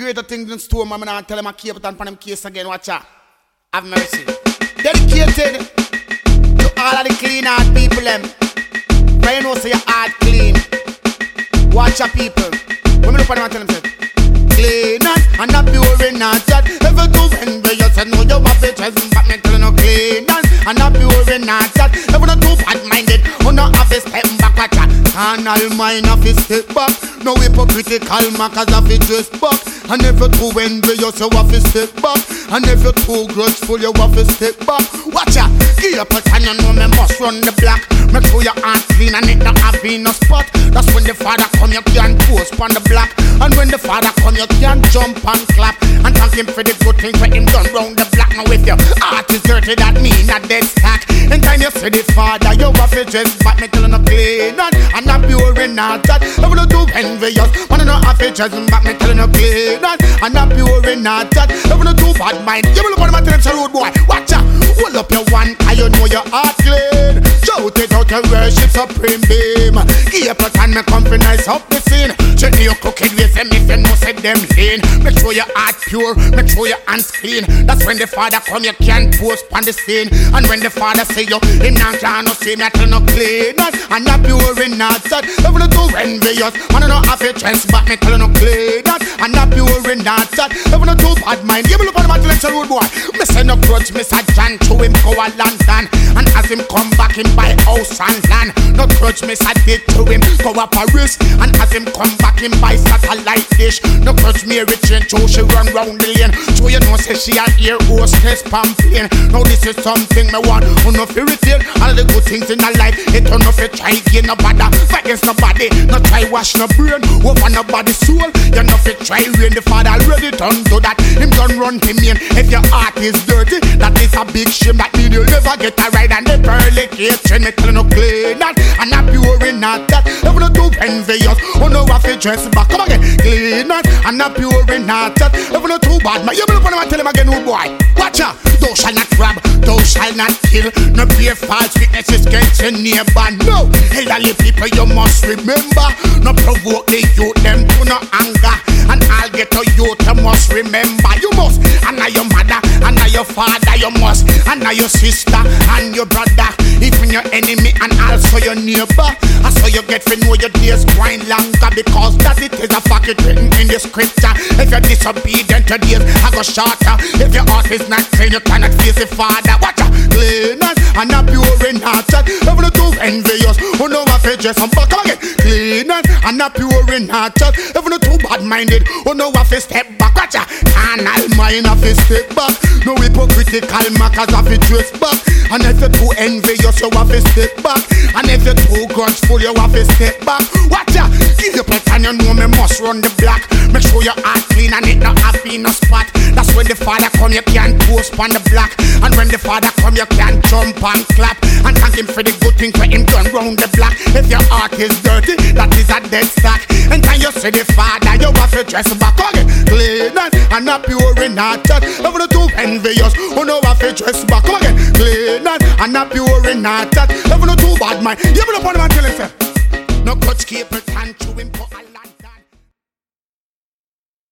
Greater things in store, man. I tell him I keep it on him case again. Watch out. Have mercy. Dedicated to all of the clean heart people, them. But you know, say your heart clean. Watch out, people. When me look at them, I tell them, say, clean and, and not pure in not that. Ever do when you say no, you have it, but me tell you no clean and, and not a step back, watch out. Carnal mind have a step back. No hypocritical cause have a dress back. And if you're too envious, you have to step back. And if you're too grudgeful, you have to step back. Watch out, a time, you know me must run the block. Make sure your heart clean and it not have in a spot. That's when the father come, you can post on the block. And when the father come, you can jump and clap. And thank him for the good things for him done round the block. Now if your heart is dirty, that mean a dead stack. In time you see the father, you have to dress back, me telling no clean and, and not in not that. I will do envious, wanna know have to dress back, me telling no clean and, and not in not that. I will do bad mind, you will look on my television road boy. Watch out, hold up your one, I you know your heart clean. Shout it out and worship supreme beam. Give up and me come nice up the scene. Check your cooking with them if you know say them lean. Make sure your heart pure, make sure your hands clean. That's when the father come, you can't post on the scene. And when the father say you, him not can no see me, tell no clean. And not pure in that. Every too envious, man I know have a chance, but me tell no clean. And not pure in that. Every too bad mind, give me look on my intellectual road boy. Me say no grudge, me say John to him go a lantern. And as him come back, him buy house and land. No grudge, me say did to him go up a risk. And as him come back, him buy satellite dish. No grudge, me rich and so she run round the lane. So you know say she a ear hostess pamphlet. Now this is something me want. Who no fi retain all the good things in her life. It don't no try gain no bother. Fight against nobody. No try wash no brain. Over nobody soul. You no fi try rain. The father already done to that. Him done run him in. If your heart is dirty, that is a big shame. That mean you'll never get a ride. And the pearly kitchen, me tell no clean that. And not pure in not that. If no too envious, who no have to dress back. Come again, clean that. And not pure in not that. If no too bad, man, you put him and tell him again, old boy. Watch out. Thou shall not grab, thou shall not kill. No bear false witnesses against your neighbor. No, elderly people you must remember. No provoke the youth them to no anger. And I'll get to youth you must remember. You must, and now your mother, now your father, you must, now your sister, and your brother, even your enemy, and also your neighbor. I saw you get to know your days grind longer because that it is a fact it written in the scripture. If you're disobedient, your days I go shorter. If your heart is not clean, you cannot face the Father. Watch out, clean and not pure in heart. The too envious, who know what to dress and back again. Clean and not pure in heart. The too bad minded, who know what to step back. Watch out, carnal mind have to step back. No hypocritical matters have to dress back. And if you're too envious, you have to step back. And if you're too grudgeful, you have to step back. Watch out, give your pet and you know me must run the block. Make sure your heart clean and it not have in a spot. When the father come, you can't post on the block. And when the father come, you can't jump and clap. And thank him for the good thing for him done round the block. If your heart is dirty, that is a dead stack. And can you see the father, you have to dress back again. Clean and, not pure in heart. Over the too envious, who know have to dress back again. Clean and, not pure in heart. Over the too bad mind. You have to put him tell him, no coach keep it and chew him.